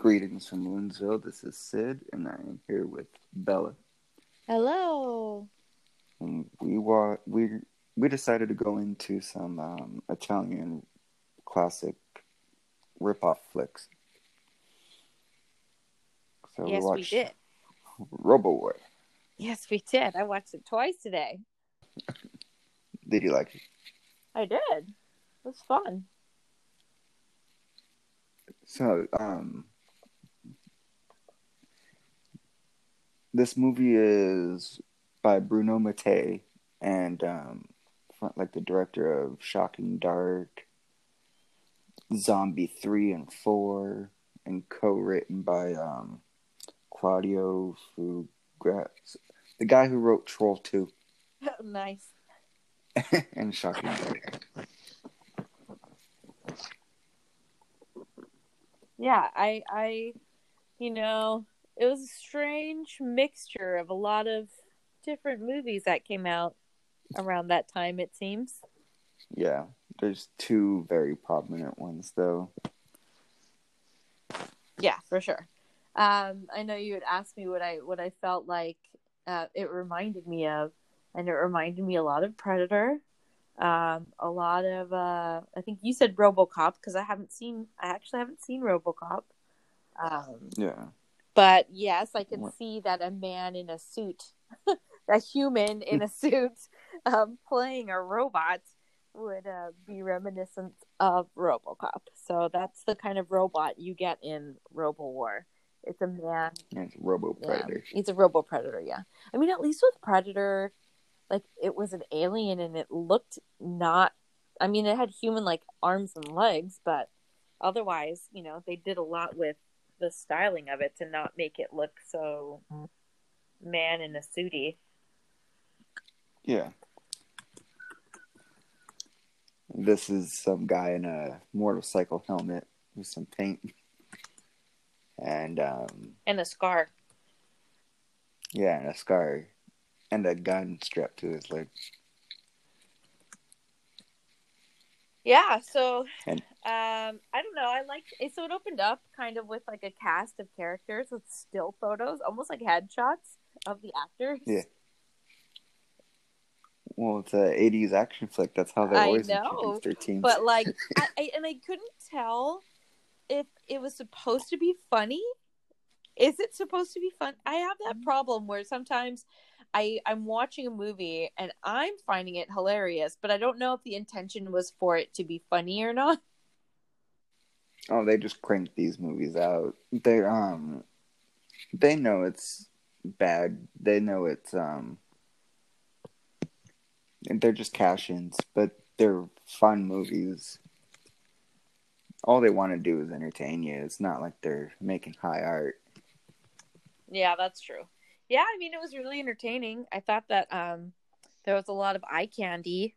Greetings from Loonsville. This is Sid, and I am here with Bella. Hello. And we wa- we we decided to go into some um, Italian classic rip-off flicks. So yes, we, watched did. Robo War. Yes, we did. I watched it twice today. Did you like it? I did. It was fun. So, um, this movie is by Bruno Mattei and um, like the director of Shocking Dark, Zombie three and four, and co-written by um, Claudio Fragasso, the guy who wrote Troll two nice. and Shocking Dark. Yeah, I I you know, it was a strange mixture of a lot of different movies that came out around that time it seems. Yeah, there's two very prominent ones though. Yeah, for sure. Um, I know you had asked me what I what I felt like uh, it reminded me of, and it reminded me a lot of Predator, um, a lot of uh, I think you said RoboCop because I haven't seen I actually haven't seen RoboCop. Um, Yeah. But yes, I can see that a man in a suit, a human in a suit, um, playing a robot would uh, be reminiscent of RoboCop. So that's the kind of robot you get in Robo War. It's a man. It's Robo Yeah, Predator. he's a Robo Predator. Yeah, I mean, at least with Predator, like it was an alien and it looked not. I mean, it had human like arms and legs, but otherwise, you know, they did a lot with the styling of it to not make it look so man in a suitie. Yeah. This is some guy in a motorcycle helmet with some paint. And um and a scar. yeah, and a scar and a gun strapped to his leg. Yeah, so And- um I don't know, I like so it opened up kind of with like a cast of characters with still photos, almost like headshots of the actors. Yeah. Well, it's a '80s action flick. That's how they always know, their teams. But like I, I and I couldn't tell if it was supposed to be funny. Is it supposed to be fun? I have that problem where sometimes I I'm watching a movie and I'm finding it hilarious, but I don't know if the intention was for it to be funny or not. oh, they just crank these movies out. They um, they know it's bad. They know it's um, and they're just cash-ins, but they're fun movies. All they want to do is entertain you. It's not like they're making high art. Yeah, that's true. Yeah, I mean it was really entertaining. I thought that um there was a lot of eye candy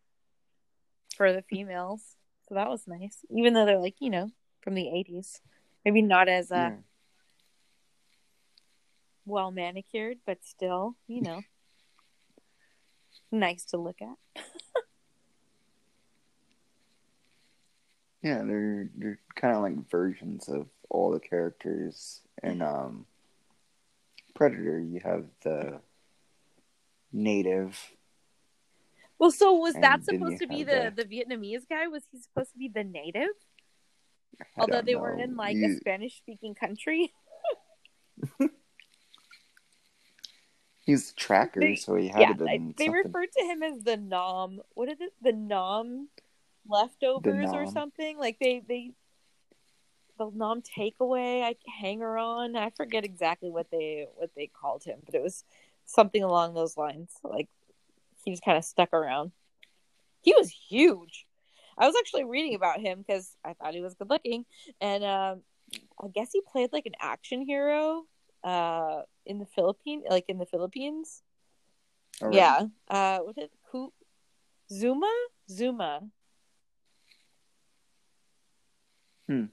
for the females. So that was nice. Even though they're like, you know, from the 80s. Maybe not as uh Yeah. well manicured, but still, you know, nice to look at. Yeah, they're they're kind of like versions of all the characters. And um, Predator, you have the native. Well, so was that supposed to be have the the Vietnamese guy? Was he supposed to be the native? I Although they were know. in like a Spanish speaking country. he's a tracker, They- so he had yeah, to been they something. referred to him as the nom. What is it? The nom leftovers or nom. something? Like they they the nom takeaway, I hanger on. I forget exactly what they what they called him, but it was something along those lines. Like he was kind of stuck around. He was huge. I was actually reading about him because I thought he was good looking, and um, I guess he played like an action hero uh, in the Philippines, like in the Philippines. All right. Yeah. Uh, what is who? Zuma? Zuma. Hmm.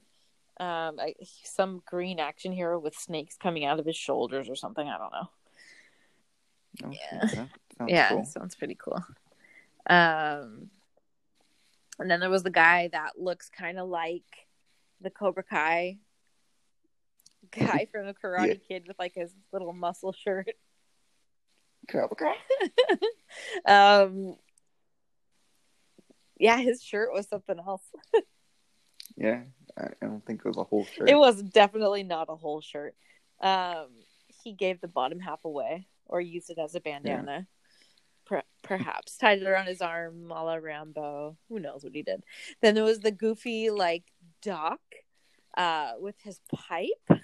Um, I, some green action hero with snakes coming out of his shoulders or something. I don't know. Okay, Yeah. sounds yeah, cool. sounds pretty cool. Um, and then there was the guy that looks kind of like the Cobra Kai guy from the Karate Yeah. Kid with like his little muscle shirt. Cobra Kai. um, yeah, his shirt was something else. Yeah, I, don't think it was a whole shirt. It was definitely not a whole shirt. Um, he gave the bottom half away or used it as a bandana. Per- perhaps tied it around his arm, a la Rambo. Who knows what he did? Then there was the goofy like Doc, uh, with his pipe,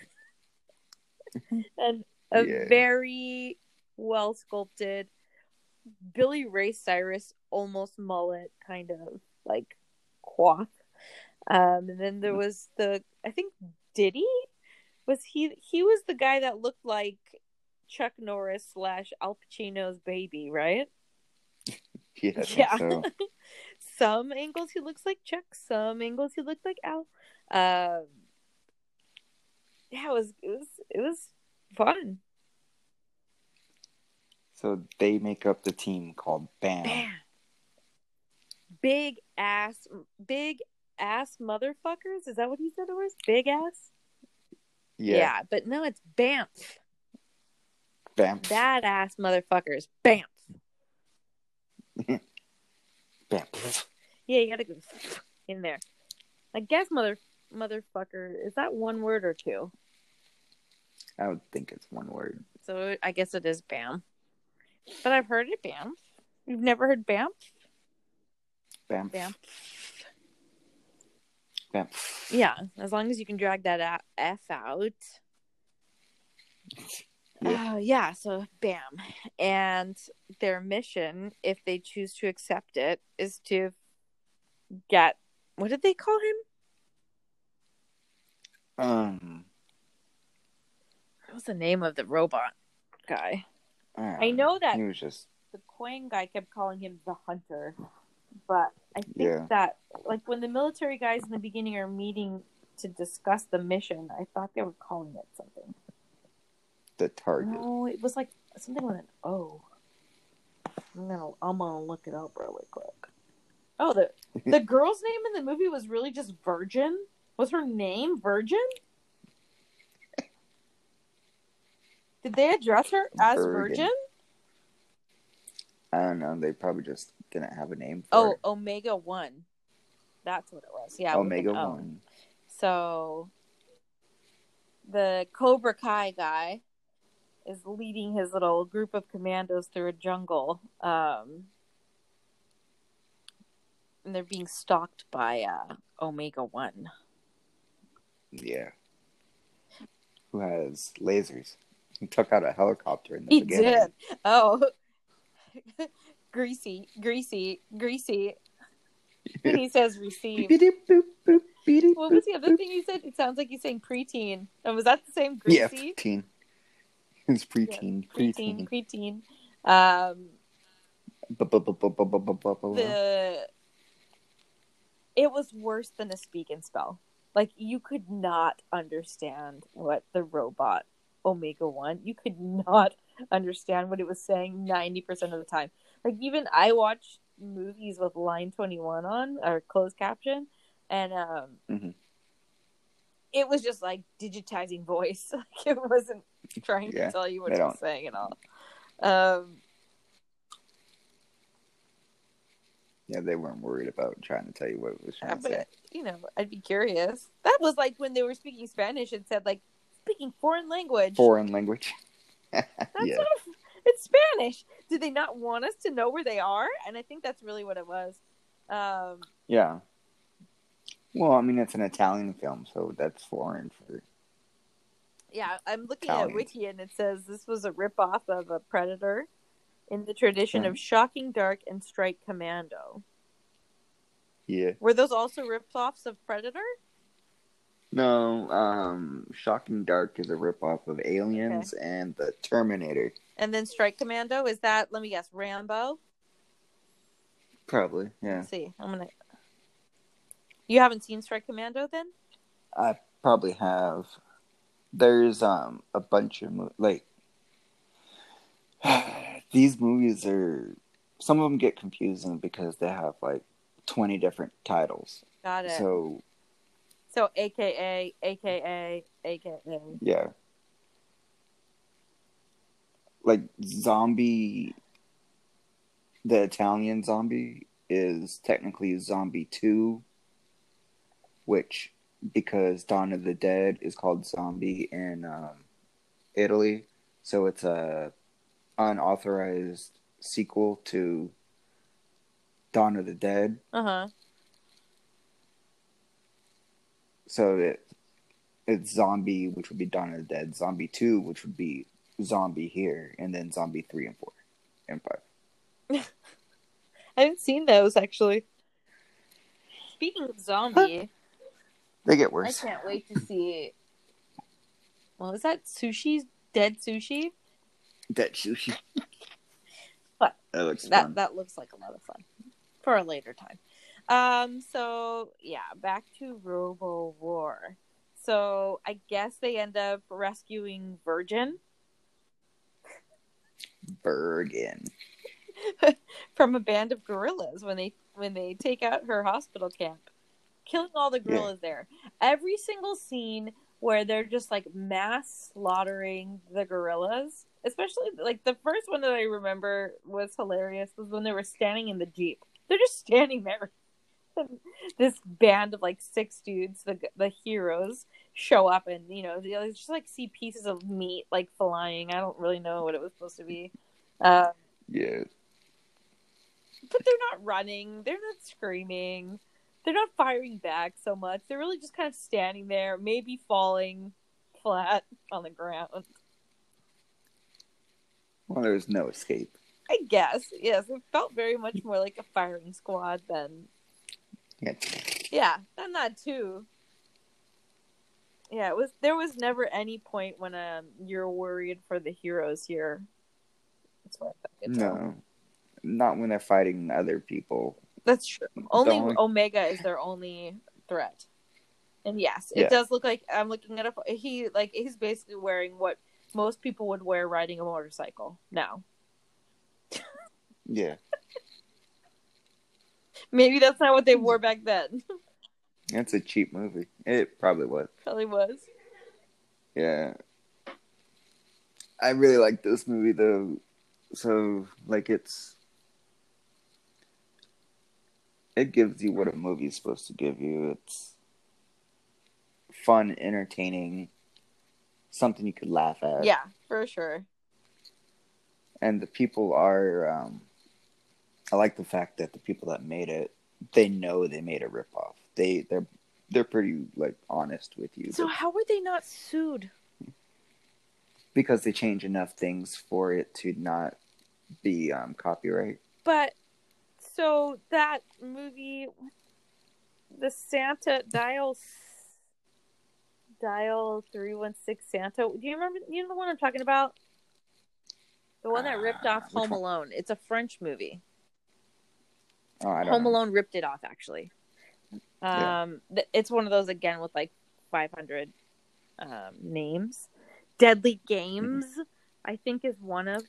and a Yeah. very well sculpted Billy Ray Cyrus almost mullet kind of like quaff. Um, and then there was the I think Diddy was he he was the guy that looked like Chuck Norris slash Al Pacino's baby, right? yeah, Yeah. so. Some angles he looks like Chuck, some angles he looked like Al. Um, yeah, it was it was it was fun. So they make up the team called BAM. Bam. Big ass, big ass motherfuckers. Is that what he said it was? Big ass. Yeah, but no, it's Bamf. BAM. Badass motherfuckers. Bamf. BAM. Yeah, you gotta go in there. I guess mother motherfucker is that one word or two? I would think it's one word. So I guess it is Bam. But I've heard it Bam. You've never heard Bam? BAM. Bam. BAM. Yeah, as long as you can drag that f out. Yeah. Uh, yeah, so bam. And their mission, if they choose to accept it, is to get what did they call him? Um, What was the name of the robot guy? I, I know that he was just the Quang guy kept calling him the hunter, but I think Yeah. that like when the military guys in the beginning are meeting to discuss the mission, I thought they were calling it something. the target. No, it was like something with an O. I'm gonna I'm gonna look it up really quick. Oh, the the girl's name in the movie was really just Virgin. Was her name Virgin? Did they address her as Virgin. Virgin? I don't know. They probably just didn't have a name for Oh. Omega One. That's what it was. Yeah, Omega One. So the Cobra Kai guy is leading his little group of commandos through a jungle. Um, and they're being stalked by uh, Omega One. Yeah. Who has lasers? He took out a helicopter in the He beginning. did. Oh. greasy, greasy, greasy. And he says receive. Boop, boop, what was the other boop. thing you said? It sounds like you're saying preteen. And was that the same greasy? Yeah, preteen. It's preteen. Yeah, preteen. Preteen. preteen. Um, the it was worse than a speak and spell. Like you could not understand what the robot Omega One. You could not understand what it was saying ninety percent of the time. Like even I watch movies with line twenty one on or closed caption, and um, Mhm. it was just like digitizing voice. Like it wasn't trying Yeah, to tell you what it was saying at all. Um, Yeah, they weren't worried about trying to tell you what it was trying to say. but you know, I'd be curious. That was like when they were speaking Spanish and said like speaking foreign language. Foreign language. That's yeah. it's Spanish. Do they not want us to know where they are? And I think that's really what it was. Um, Yeah. Well, I mean, it's an Italian film, so that's foreign for. yeah, I'm looking at Wiki and it says this was a ripoff of a Predator in the tradition Hmm. of Shocking Dark and Strike Commando. Yeah. Were those also ripoffs of Predator? No, um, Shocking Dark is a ripoff of Aliens and the Terminator. And then Strike Commando is that? Let me guess, Rambo. Probably, yeah. Let's see. I'm gonna. You haven't seen Strike Commando then? I probably have. There's um a bunch of mo- like these movies are some of them get confusing because they have like 20 different titles. Got it. So So AKA, AKA, AKA. Yeah. Like zombie the Italian zombie is technically zombie 2 which because Dawn of the Dead is called zombie in um, Italy so it's a unauthorized sequel to Dawn of the Dead Uh-huh. so it it's zombie which would be Dawn of the Dead zombie 2 which would be zombie here and then zombie 3 and 4 and 5 I haven't seen those actually. Speaking of zombie, they get worse. I can't wait to see. Well, is that sushi? Dead sushi? Dead sushi. But that looks That fun. that looks like a lot of fun for a later time. Um. So yeah, back to Robo War. So I guess they end up rescuing Virgin Bergen. from a band of gorillas when they when they take out her hospital camp, killing all the gorillas there. Every single scene where they're just like mass slaughtering the gorillas, especially like the first one that I remember was hilarious was when they were standing in the jeep. They're just standing there. this band of like six dudes, the the heroes, show up and you know you just like see pieces of meat like flying. I don't really know what it was supposed to be. Um, Yeah. but they're not running they're not screaming they're not firing back so much they're really just kind of standing there maybe falling flat on the ground Well, there's no escape. i guess yes it felt very much more like a firing squad than Yeah. yeah than that too yeah it was there was never any point when um you're worried for the heroes here that's what I. No. Not when they're fighting other people. That's true. Only only- Omega is their only threat. And yes, it Yeah. does look like I'm looking at a he like he's basically wearing what most people would wear riding a motorcycle now. Yeah. Maybe that's not what they wore back then. It's a cheap movie. It probably was. Probably was. Yeah. I really like this movie though. So like it's it gives you what a movie's supposed to give you. It's fun, entertaining, something you could laugh at. Yeah, for sure. And the people are um I like the fact that the people that made it, they know they made a ripoff. They they're they're pretty like honest with you. So how were they not sued? because they change enough things for it to not be um, copyright. But so that movie, the Santa dial dial three one six Santa. Do you remember? You know the one I'm talking about? The one that ripped Uh, off Home? Alone. It's a French movie. Oh, I don't Home know. Alone ripped it off actually. Yeah. Um, th- it's one of those again with like 500 um, names. Deadly Games, I think, is one of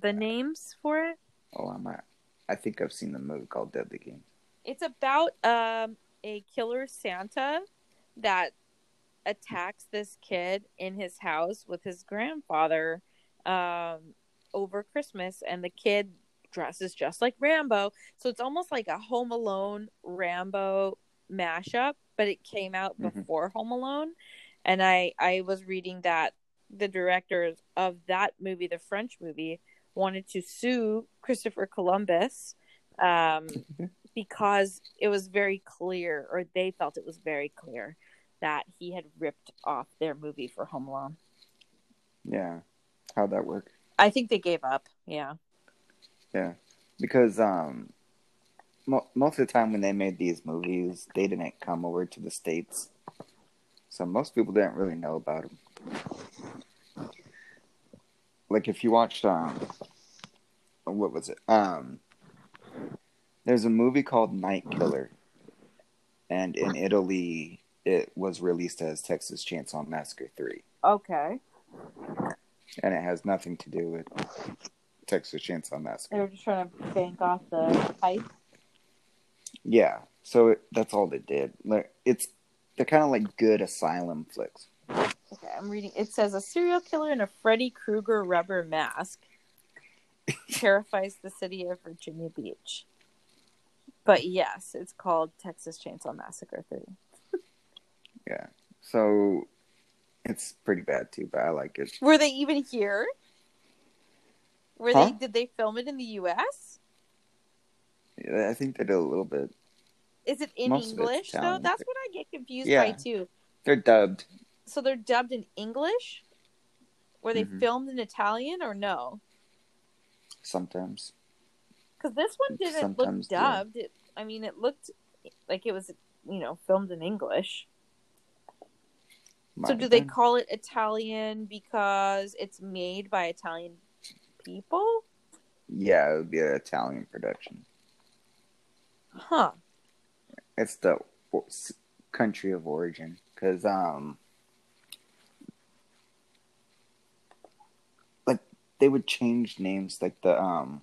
the names for it. Oh, I might. I think I've seen the movie called Deadly Games. It's about um, a killer Santa that attacks this kid in his house with his grandfather um, over Christmas, and the kid dresses just like Rambo. So it's almost like a Home Alone Rambo mashup, but it came out Mhm. before Home Alone. And I I was reading that the directors of that movie, the French movie, wanted to sue Christopher Columbus um, because it was very clear, or they felt it was very clear that he had ripped off their movie for Home Alone. Yeah. How'd that work? I think they gave up. Yeah. Yeah. Because um, mo- most of the time when they made these movies, they didn't come over to the States. So most people didn't really know about them. Like if you watched, um, what was it? Um, there's a movie called Night Killer. And in Italy, it was released as Texas Chainsaw Massacre 3. Okay. And it has nothing to do with Texas Chainsaw Massacre. They were just trying to bank off the hype. Yeah, so it, that's all they did. Like it's they're kind of like good asylum flicks. Okay, I'm reading. It says a serial killer in a Freddy Krueger rubber mask terrifies the city of Virginia Beach. But yes, it's called Texas Chainsaw Massacre 3. Yeah. So it's pretty bad too, but I like it. Were they even here? Were Huh? they did they film it in the US? Yeah, I think they did a little bit. Is it in Most English though? That's what I get confused Yeah. by too. They're dubbed. So they're dubbed in English? Were they Mhm. filmed in Italian or no? sometimes. Because this one didn't Sometimes, look yeah. dubbed. It, I mean, it looked like it was, you know, filmed in English. Might so do they call it Italian because it's made by Italian people? Yeah, it would be an Italian production. Huh. It's the country of origin because um, like they would change names. Like the um,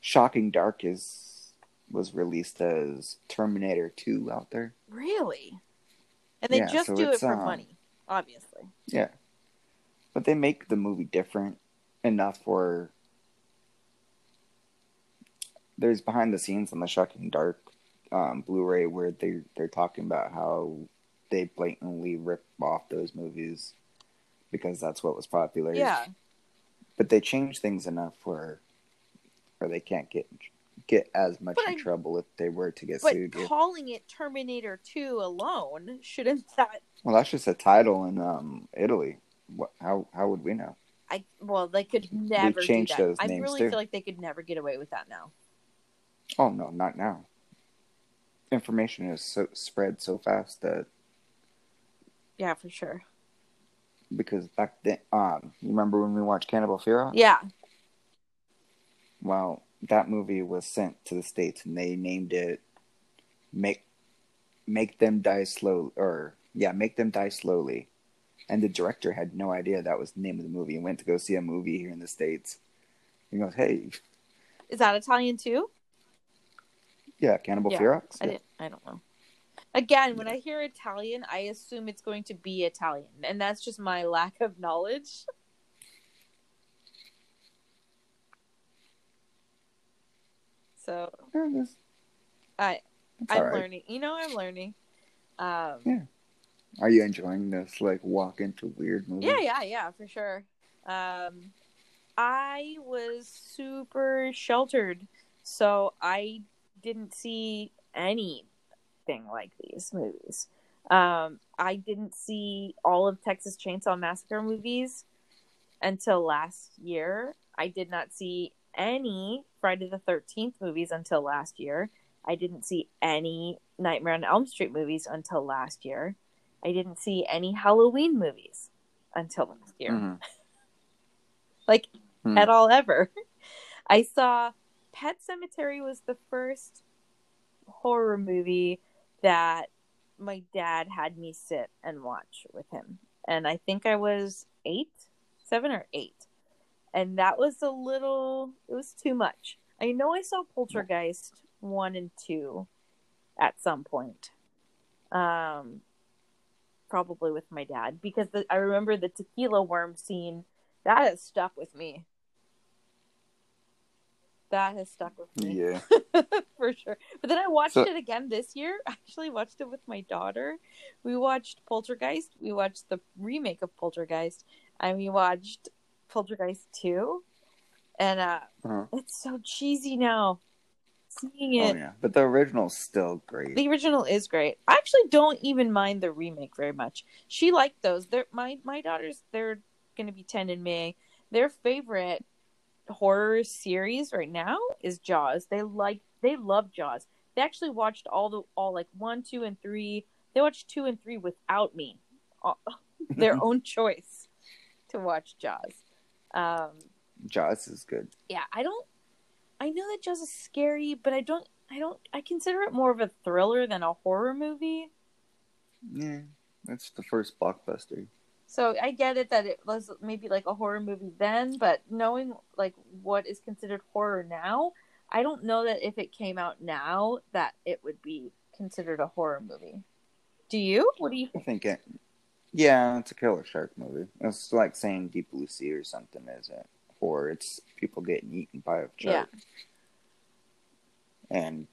Shocking Dark is was released as Terminator Two out there. Really? And they Yeah, just so do it for um, money, obviously. Yeah, but they make the movie different enough where there's behind the scenes on the Shocking Dark um, Blu-ray where they they're talking about how they blatantly rip off those movies because that's what was popular. Yeah. but they change things enough where where they can't get get as much But in I- trouble if they were to get But sued. calling it Terminator 2 alone, shouldn't that Well, that's just a title in um, Italy. What? How how would we know? I well, they could never do changed that. those I names, really too. feel like they could never get away with that now. Oh no, not now. Information is so spread so fast that Yeah, for sure. because back then, um, you remember when we watched Cannibal Fear? Yeah. Well, that movie was sent to the states, and they named it "Make Make Them Die Slow" or yeah, "Make Them Die Slowly." And the director had no idea that was the name of the movie, and went to go see a movie here in the states. He goes, "Hey, Is that Italian too? yeah, Cannibal Yeah, Ferox." I didn't I don't know. Again, when I hear Italian, I assume it's going to be Italian, and that's just my lack of knowledge. So I I'm right. learning. You know, I'm learning. Um, Yeah. Are you enjoying this like walk into weird movie? Yeah, yeah, yeah, for sure. Um, I was super sheltered, so I didn't see anything like these movies. Um, I didn't see all of Texas Chainsaw Massacre movies until last year. I did not see any Friday the 13th movies until last year. I didn't see any Nightmare on Elm Street movies until last year. I didn't see any Halloween movies until last year. Mhm. Like Hmm. at all ever. I saw Pet Sematary was the first horror movie that my dad had me sit and watch with him. And I think I was eight, seven or eight. And that was a little, it was too much. I know I saw Poltergeist one and two at some point. Um, probably with my dad because the, I remember the tequila worm scene that has stuck with me. That has stuck with me Yeah. for sure. But then I watched So- it again this year. I actually watched it with my daughter. We watched Poltergeist. We watched the remake of Poltergeist, and we watched Poltergeist two. And uh, Uh-huh. it's so cheesy now. Seeing Oh it, yeah, but the original's still great. the original is great. I actually don't even mind the remake very much. She liked those. They're my my daughters. They're going to be ten in May. Their favorite horror series right now is Jaws. They like they love Jaws. They actually watched all the all like one, two, and three. They watched two and three without me, All- their own choice to watch Jaws. Um, Jaws is good. yeah, I don't. I know that Jaws is scary, but I don't. I don't. I consider it more of a thriller than a horror movie. Yeah, that's the first blockbuster. So I get it that it was maybe like a horror movie then, but knowing like what is considered horror now, I don't know that if it came out now that it would be considered a horror movie. Do you? What do you? I think it. Yeah, it's a killer shark movie. It's like saying Deep Blue Sea or something, isn't Or it's people getting eaten by a shark. Yeah. And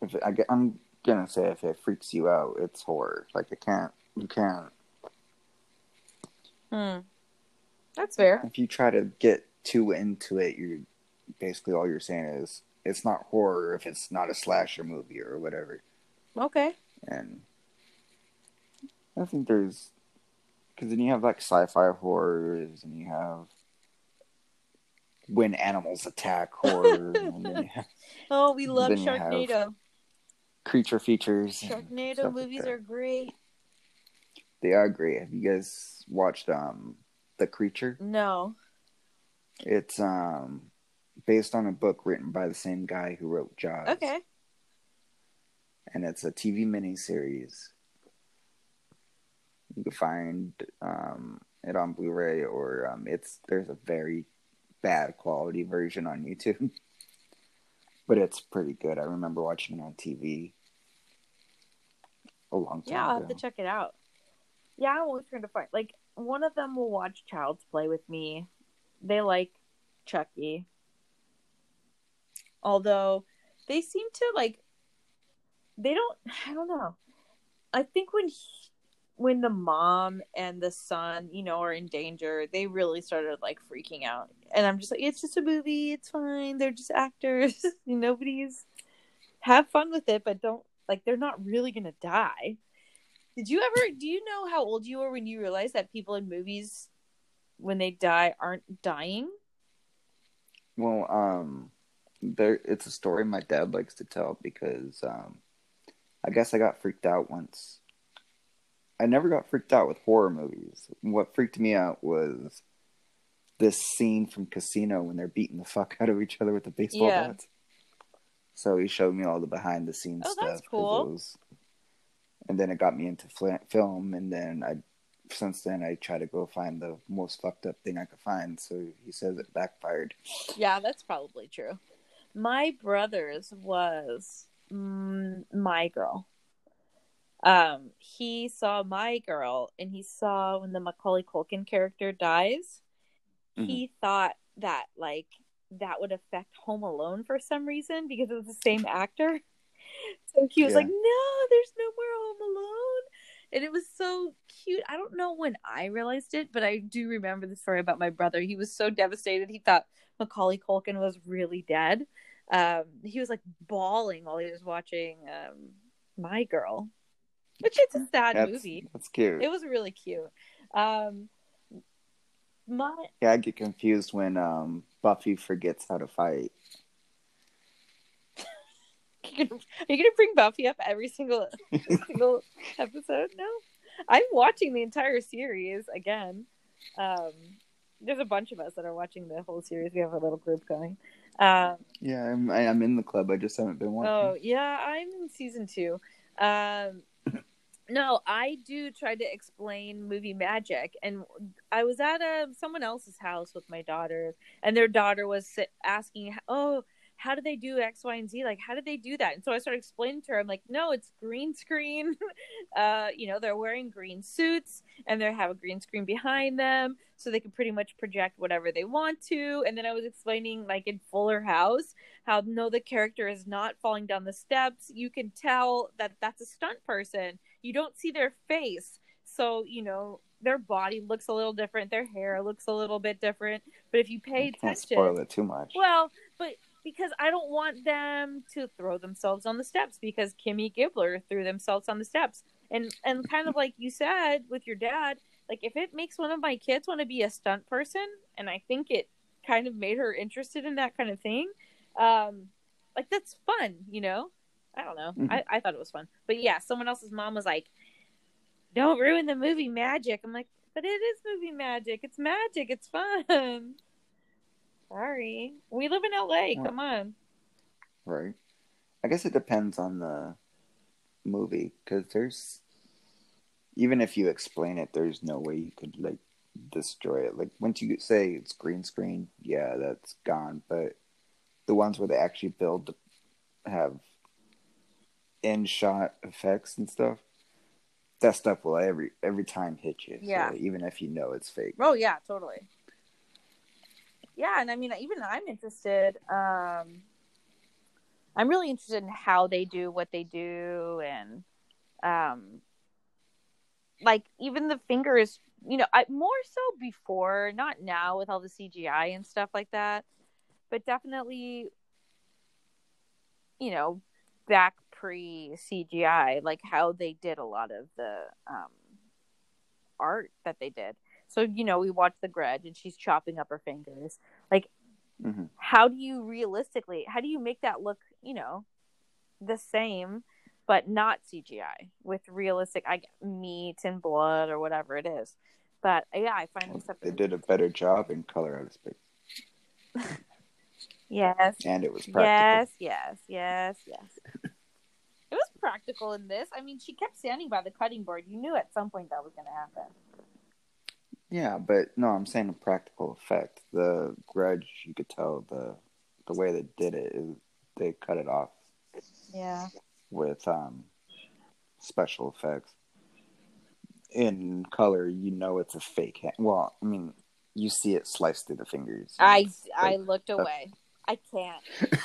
if it, I, I'm gonna say if it freaks you out, it's horror. Like it can't. You can't. Hmm. That's fair. If you try to get too into it, you're basically all you're saying is it's not horror if it's not a slasher movie or whatever. Okay. and I think there's because then you have like sci-fi horrors, and you have when animals attack horror, have Oh, we love Sharknado. creature features. Sharknado stuff like movies are great. They are great. Have you guys watched um the creature? No. It's um based on a book written by the same guy who wrote Jaws. Okay. and it's a TV miniseries. You can find um, it on Blu-ray, or um, it's there's a very bad quality version on YouTube, but it's pretty good. I remember watching it on TV a long time ago. Yeah, I'll have to check it out. Yeah, I'm always trying to find like one of them will watch Child's Play with me. They like Chucky. Although they seem to like they don't I don't know. I think when he, when the mom and the son, you know, are in danger, they really started like freaking out. And I'm just like it's just a movie, it's fine. They're just actors. Nobody's have fun with it, but don't like they're not really to die. Did you ever do you know how old you were when you realized that people in movies when they die aren't dying? Well, um, there it's a story my dad likes to tell because um, I guess I got freaked out once. I never got freaked out with horror movies. What freaked me out was this scene from Casino when they're beating the fuck out of each other with the baseball Yeah. bats. So he showed me all the behind the scenes Oh, stuff. cool. was- and then it got me into fl- film, and then I, since then, I try to go find the most fucked up thing I could find. So he says it backfired. Yeah, that's probably true. My brother's was mm, my girl. Um, he saw my girl, and he saw when the Macaulay Culkin character dies. He thought that like that would affect Home Alone for some reason because it was the same actor. So he was Yeah. like, "No, there's no more Home Alone," and it was so cute. I don't know when I realized it, but I do remember the story about my brother. He was so devastated. He thought Macaulay Culkin was really dead. Um, he was like bawling while he was watching um, My Girl, which is a sad That's, movie. that's cute. It was really cute. Um, my Yeah, I get confused when um, Buffy forgets how to fight. Are you gonna bring Buffy up every single single episode? No, I'm watching the entire series again. Um, there's a bunch of us that are watching the whole series. We have a little group going. Um, Yeah, I'm, I, I'm in the club. I just haven't been watching. oh yeah, I'm in season two. Um, no, I do try to explain movie magic, and I was at a someone else's house with my daughter, and their daughter was asking, "Oh, how do they do X, Y, and Z? Like, how did they do that?" And so I started explaining to her, I'm like, "No, it's green screen. uh, you know, they're wearing green suits, and they have a green screen behind them, so they can pretty much project whatever they want to." And then I was explaining, like in Fuller House, how no, the character is not falling down the steps. You can tell that that's a stunt person. You don't see their face, so you know their body looks a little different. Their hair looks a little bit different. But if you pay can't attention, spoil it too much. well, but because I don't want them to throw themselves on the steps because Kimmy Gibbler threw themselves on the steps. And and kind of like you said with your dad, like if it makes one of my kids want to be a stunt person, and I think it kind of made her interested in that kind of thing, um, like that's fun, you know? I don't know. Mhm. I, I thought it was fun. But yeah, someone else's mom was like, Don't ruin the movie magic. I'm like, but it is movie magic. It's magic. It's fun. Sorry. We live in LA. Come on. Right. I guess it depends on the movie because there's even if you explain it, there's no way you could like destroy it. Like once you say it's green screen, yeah, that's gone. But the ones where they actually build have in shot effects and stuff, that stuff will every every time hit you. Yeah. So even if you know it's fake. Oh yeah, totally. Yeah, and I mean, even I'm interested. Um, I'm really interested in how they do what they do, and um, like even the fingers. You know, I more so before, not now with all the CGI and stuff like that, but definitely, you know, back pre CGI, like how they did a lot of the um, art that they did. So you know, we watch the Grudge, and she's chopping up her fingers. Like, hmm how do you realistically? How do you make that look? You know, the same, but not CGI with realistic, I meat and blood or whatever it is. But yeah, I find stuff. They did a better job in color out of space, Yes, and it was practical. yes, yes, yes, yes. It was practical in this. I mean, she kept standing by the cutting board. You knew at some point that was going to happen. Yeah, but no, I'm saying a practical effect. The Grudge, you could tell the the way they did it is they cut it off Yeah. with um special effects. In color, you know it's a fake hand. Well, I mean, you see it sliced through the fingers. I I like- looked away. I can't.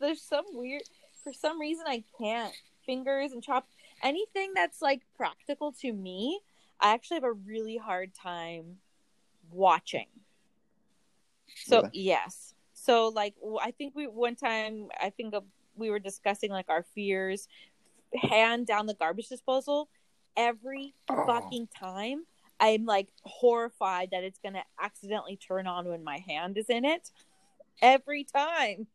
There's some weird for some reason I can't fingers and chop anything that's like practical to me. I actually have a really hard time watching. So yes. So like I think we one time I think we were discussing like our fears hand down the garbage disposal every Oh. fucking time I'm like horrified that it's gonna accidentally turn on when my hand is in it. Every time.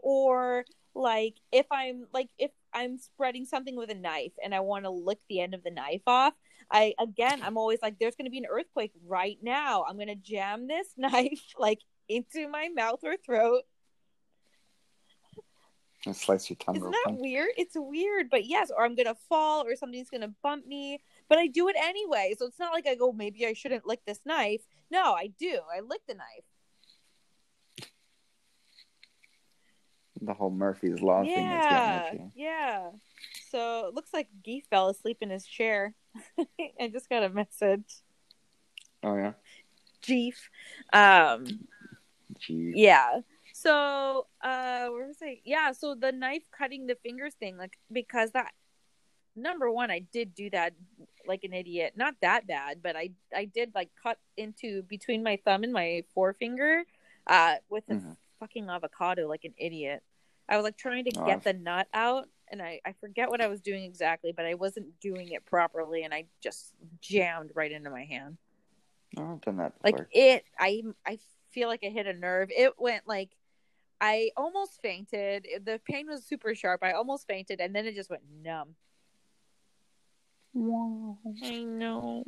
Or like if I'm like if I'm spreading something with a knife and I want to lick the end of the knife off, I again I'm always like there's gonna be an earthquake right now. I'm gonna jam this knife like into my mouth or throat. and slice your tongue Isn't that weird? It's weird, but yes, or I'm gonna fall or something's gonna bump me, but I do it anyway. So it's not like I go, maybe I shouldn't lick this knife. No, I do. I lick the knife. The whole Murphy's Law thing is yeah, yeah. So it looks like Geef fell asleep in his chair. I just got a message. Oh yeah. Geef. Um, Gee. yeah. So, uh, where was I? Yeah. So the knife cutting the fingers thing, like, because that number one, I did do that like an idiot. Not that bad, but I I did like cut into between my thumb and my forefinger, uh, with a Mhm. fucking avocado like an idiot. I was like trying to Oh, get I've- the nut out, and I I forget what I was doing exactly, but I wasn't doing it properly, and I just jammed right into my hand. Oh, I've done that before. like it i i feel like it hit a nerve. It went like i almost fainted. The pain was super sharp. I almost fainted and then it just went numb. Wow. i know.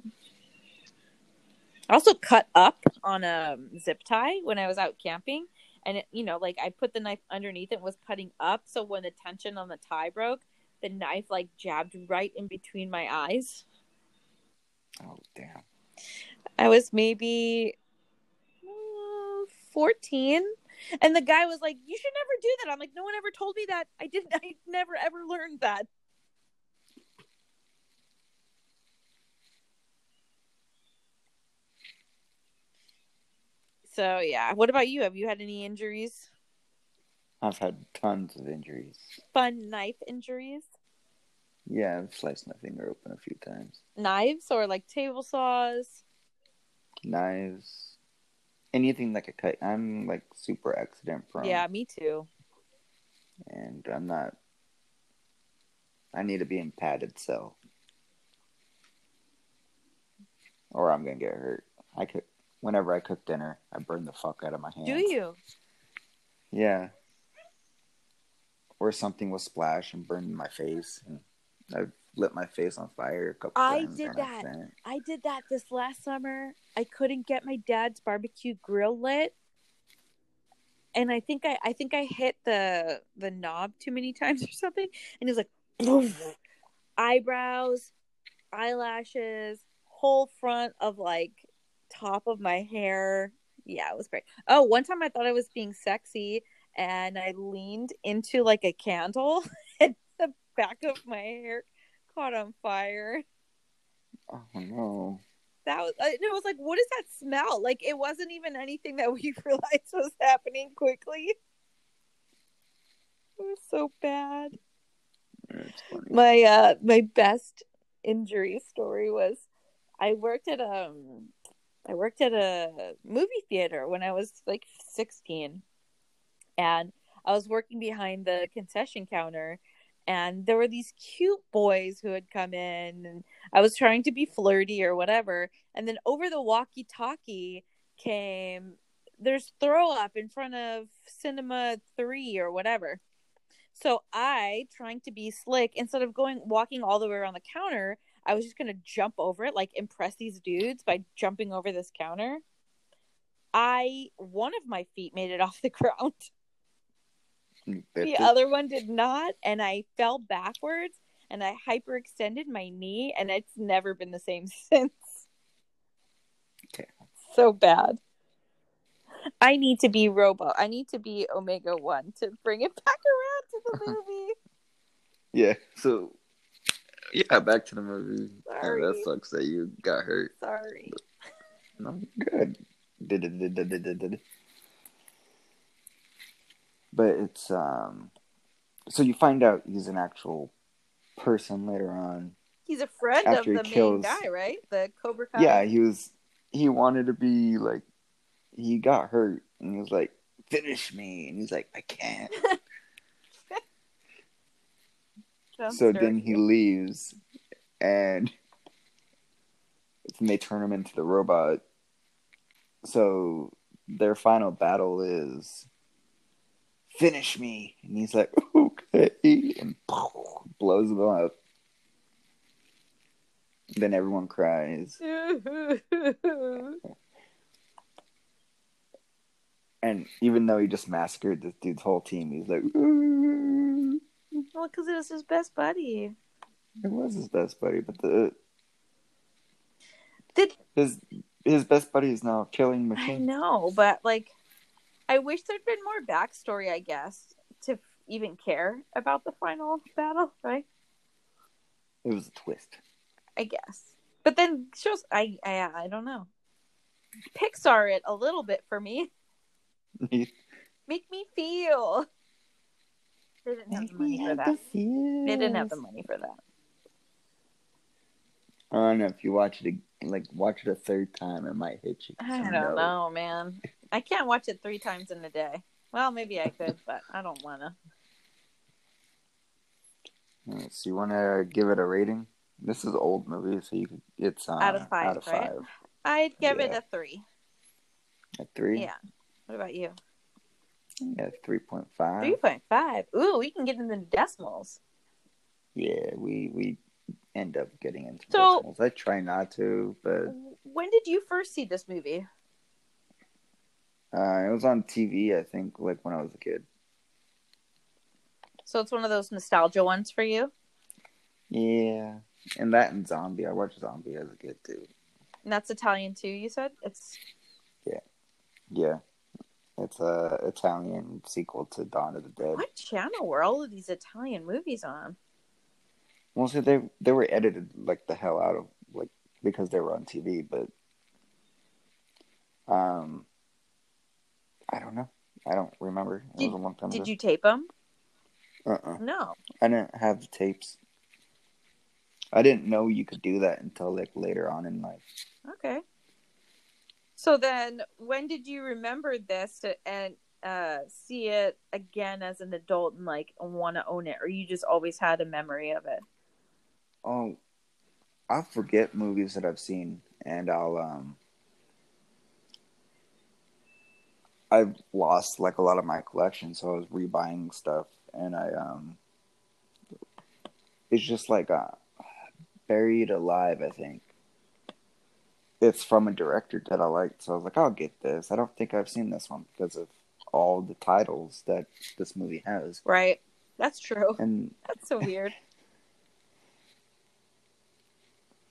I also cut up on a zip tie when i was out camping and it you know like i put the knife underneath it was cutting up so when the tension on the tie broke the knife like jabbed right in between my eyes. Oh damn. I was maybe uh, 14 and the guy was like you should never do that. I'm like no one ever told me that. I didn't i never ever learned that so yeah what about you have you had any injuries I've had tons of injuries. fun knife injuries Yeah, I've sliced my finger open a few times. knives or like table saws Knives, anything that could cut. I'm like super accident prone. yeah me too and I'm not. I need to be in padded cell, or I'm gonna get hurt. I cook whenever I cook dinner. I burn the fuck out of my hands. do you Yeah. Or something will splash and burn my face, and I've lit my face on fire a couple I times. I did that. I did that this last summer. I couldn't get my dad's barbecue grill lit. And I think I, I think I hit the the knob too many times or something. And it was like eyebrows, eyelashes, whole front of like top of my hair. Yeah, it was great. Oh, one time I thought I was being sexy and I leaned into like a candle and the back of my hair caught on fire. Oh no. That was and it was like, what does that smell? Like it wasn't even anything that we realized was happening quickly. It was so bad. My uh my best injury story was I worked at um I worked at a movie theater when I was like 16 and I was working behind the concession counter and there were these cute boys who had come in and I was trying to be flirty or whatever. And then over the walkie-talkie came there's throw up in front of cinema 3 or whatever. So I, trying to be slick, instead of going walking all the way around the counter, I was just gonna jump over it, like impress these dudes by jumping over this counter. I one of my feet made it off the ground. The other one did not, and I fell backwards and I hyperextended my knee, and it's never been the same since. Okay. So bad. I need to be Robo. I need to be Omega One to bring it back around to the movie. Yeah. So. Yeah, back to the movie. Sorry. that sucks that you got hurt. Sorry. No, good. But it's um. So you find out he's an actual person later on. He's a friend of he the kills- main guy, right? The Cobra Kai. Yeah, he was. He wanted to be like. He got hurt, and he was like, "Finish me," and he's like, "I can't." so then he leaves, and then they turn him into the robot. So their final battle is finish me, and he's like, okay, and blows them up. Then everyone cries, and even though he just massacred this dude's whole team, he's like, "Ooh." Well, because it was his best buddy. it was his best buddy, but the Did his his best buddy is now killing I machine. know, but like, I wish there'd been more backstory. I guess to even care about the final battle, right? It was a twist. I guess, but then shows. I I I don't know. Pixar it a little bit for me. Make me feel. They didn't have the money for that. They didn't have the money for that. I don't know if you watch it like watch it a third time, it might hit you. I don't note. know, man. I can't watch it three times in a day. Well, maybe I could, but I don't want to. Alright, So you want to give it a rating? This is old movie, so you could it's uh, Out of five, Out of right? five. I'd give it a three. A three. Yeah. What about you? Yeah, three point five. Three point five. Ooh, we can get into decimals. Yeah, we we end up getting into So- decimals. I try not to, but When did you first see this movie? uh, it was on TV. I think like when I was a kid. So it's one of those nostalgia ones for you. Yeah, and that and Zombie. I watched Zombie as a kid too. And that's Italian too. You said it's Yeah. Yeah, it's a Italian sequel to Dawn of the Dead. what channel were all of these Italian movies on? Well, so they they were edited like the hell out of like because they were on TV, but um, I don't know. I don't remember. It Did- was a long time Did ago. you tape them? Uh-uh. No. I didn't have the tapes. I didn't know you could do that until like later on in life. Okay. So then, when did you remember this to, and uh, see it again as an adult and like want to own it, or you just always had a memory of it? Oh, I'll forget movies that I've seen, and I'll um. I've lost like a lot of my collection, so I was rebuying stuff, and I um. It's just like uh, buried alive. I think it's from a director that I liked, so I was like, I'll get this. I don't think I've seen this one because of all the titles that this movie has, Right. That's true. and That's so weird.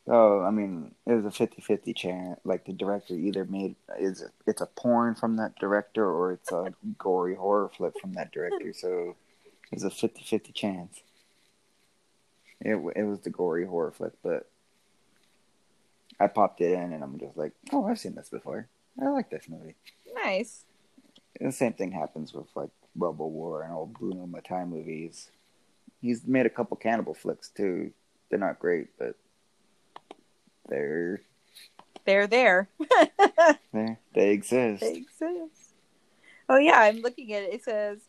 Oh, I mean, it was a 50-50 chance. Like the director either made is it's a porn from that director or it's a gory horror flip from that director. So it's a 50-50 chance. It it was the gory horror flip, but I popped it in and I'm just like, oh, I've seen this before. I like this movie. Nice. And the same thing happens with like Robo War and old Bruno Mattei movies. He's made a couple cannibal flicks too. They're not great, but they're They're there. they they exist. they exist. Oh yeah, I'm looking at it. It says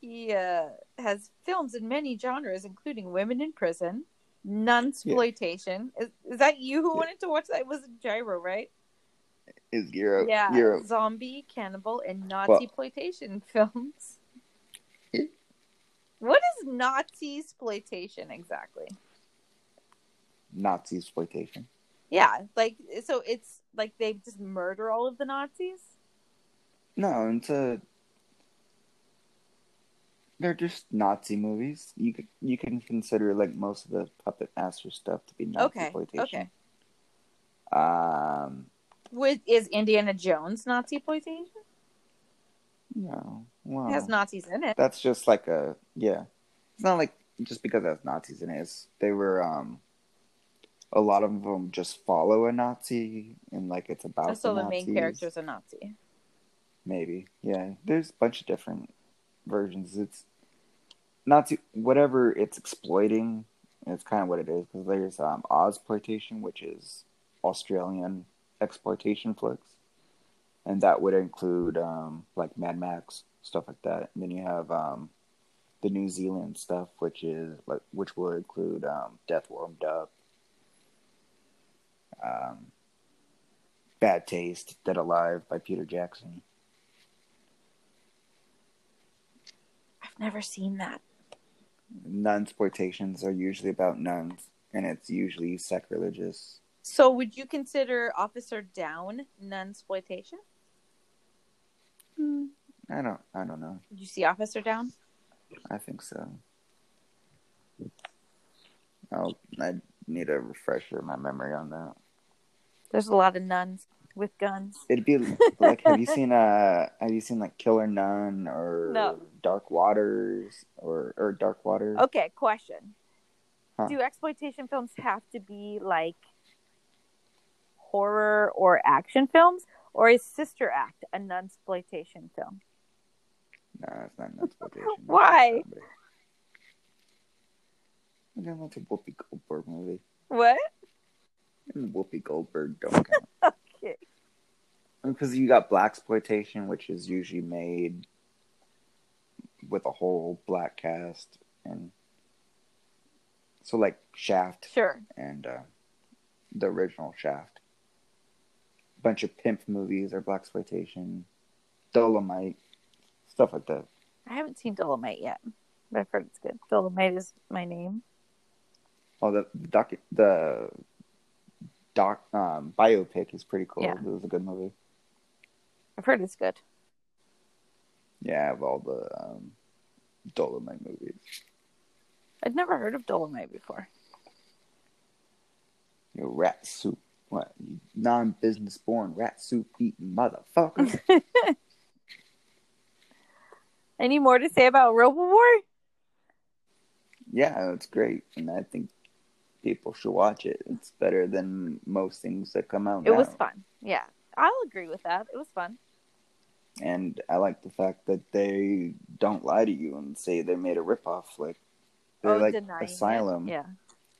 he uh, has films in many genres, including women in prison, nunsploitation. Is, is that you who Yeah. wanted to watch that? It was Gyro, right? Is Euro yeah, zombie, cannibal, and Nazi Well- exploitation films. Yeah. What is Nazi exploitation exactly? Nazi exploitation? Yeah, like so it's like they just murder all of the Nazis. No, it's a. They're just Nazi movies. You could you can consider like most of the puppet master stuff to be Nazi Okay, exploitation. okay. Um. With is Indiana Jones Nazi exploitation? No. Wow. It has Nazis in it. That's just like a yeah. It's not like just because it has Nazis in it. It's, they were um. A lot of them just follow a Nazi, and like it's about so the, the main character's a Nazi. Maybe. Yeah. There's a bunch of different versions. It's Nazi whatever it's exploiting. It's kind of what it is because there's um Ozploitation, which is Australian exploitation flicks, and that would include um like Mad Max stuff like that. And then you have um the New Zealand stuff, which is like which will include um Death Warmed Up, um Bad Taste, Dead Alive by Peter Jackson. Never seen that. nun exploitations are usually about nuns, and it's usually sacrilegious. So would you consider Officer Down nun exploitation? Hmm. I don't, I don't know. Did you see Officer Down? I think so. I'll, I need a refresher in my memory on that. There's a lot of nuns with guns. It'd be like, have you seen uh, have you seen like Killer Nun or No. Dark Waters or or Dark Water? Okay, question. Huh. Do exploitation films have to be like horror or action films? Or is Sister Act a nun exploitation film? No, it's not exploitation. Why? I don't it's a Whoopi Goldberg movie. What? And Whoopi Goldberg don't count. Because you got blaxploitation, which is usually made with a whole black cast, and so like Shaft Sure. and uh, the original Shaft. A bunch of pimp movies or black exploitation, Dolemite, stuff like that. I haven't seen Dolemite yet, but I've heard it's good. Dolemite is my name. Oh, the doc, the doc, um, biopic is pretty cool. Yeah. It was a good movie. I've heard it's good. Yeah, of all the um, Dolemite movies. I'd never heard of Dolemite before. You rat soup. What? You non-business born rat soup eating motherfucker. Any more to say about RoboWar? yeah, it's great, and I think people should watch it. It's better than most things that come out. It was fun. Yeah, I'll agree with that. It was fun. and I like the fact that they don't lie to you and say they made a ripoff Like They're oh, like denying it. Asylum. Yeah.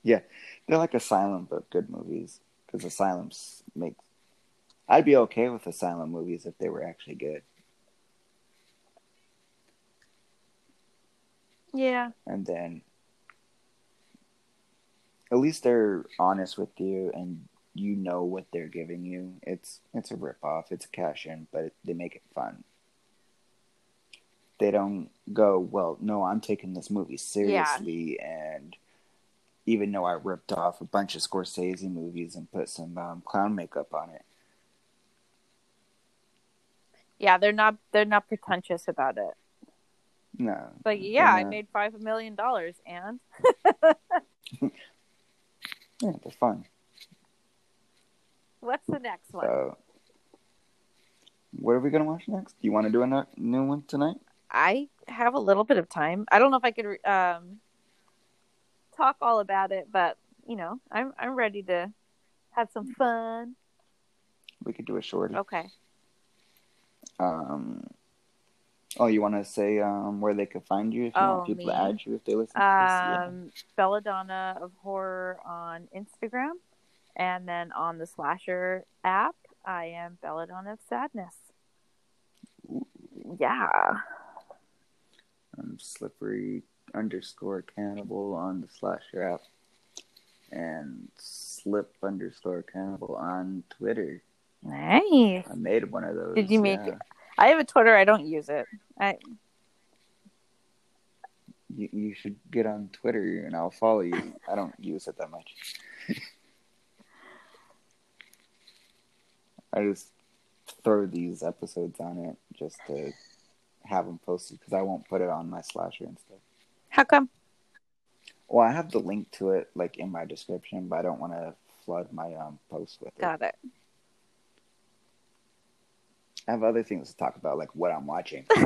Yeah. They're like Asylum, but good movies. Because Asylums make. I'd be okay with Asylum movies if they were actually good. Yeah. and then at least they're honest with you and you know what they're giving you. It's it's a rip off it's a cash in but it, they make it fun. They don't go well no i'm taking this movie seriously and even though i ripped off a bunch of scorsese movies and put some um, clown makeup on it. Yeah, they're not they're not pretentious about it. no. It's like, yeah, I made five million dollars and yeah they're fun what's the next one? so what are we gonna watch next do you want to do a no- new one tonight I have a little bit of time. I don't know if I could um talk all about it, but you know, I'm I'm ready to have some fun. We could do a shorty. Okay. Um. Oh, you want to say um where they could find you if you Oh, want people me? to add you if they listen to this? Yeah. Um, Belladonna of Horror on Instagram, and then on the Slasher app, I am Belladonna of Sadness. Yeah. I'm slippery underscore cannibal on the slasher app and slip underscore cannibal on twitter Nice. i made one of those Did you make yeah. it? I have a Twitter. I don't use it. I you, you should get on twitter and i'll follow you i don't use it that much i just throw these episodes on it just to have them posted because i won't put it on my slasher and stuff how come? well i have the link to it like in my description but i don't want to flood my um post with it Got it. I have other things to talk about, like what I'm watching.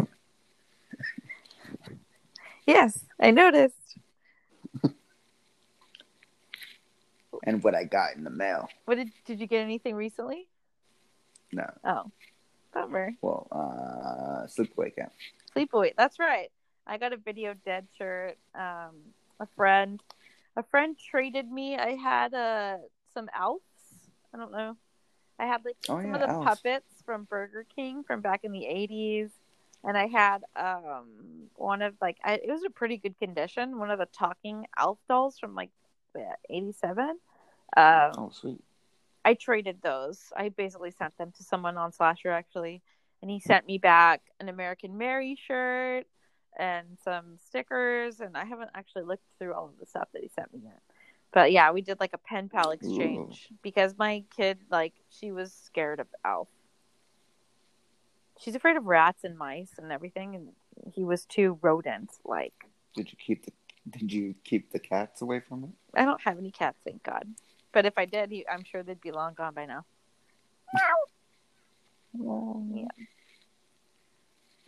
Yes, I noticed. and what I got in the mail. What did did you get anything recently? No, Oh, bummer. well, uh, Sleepaway Camp. Sleepaway. That's right. I got a video dead shirt. Um, a friend, a friend traded me. I had uh some Alfs. I don't know. I had like Oh, some yeah, of the Alf. puppets from Burger King from back in the eighties, and I had um one of like I, it was a pretty good condition. One of the talking Alf dolls from like eighty seven. Um, Oh, sweet. I traded those. I basically sent them to someone on Slasher actually, and he sent me back an American Mary shirt and some stickers. And I haven't actually looked through all of the stuff that he sent me yet. But yeah, we did like a pen pal exchange because my kid like she was scared of Alf. She's afraid of rats and mice and everything, and he was too rodent like. Did you keep the Did you keep the cats away from it? I don't have any cats, thank God. But if I did, he, I'm sure they'd be long gone by now. Yeah.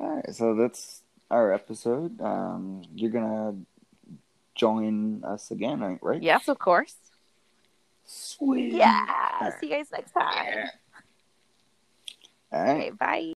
All right, so that's our episode. Um, you're gonna join us again, right? Yes, of course. Sweet. Yeah. See you guys next time. All right. Okay, bye.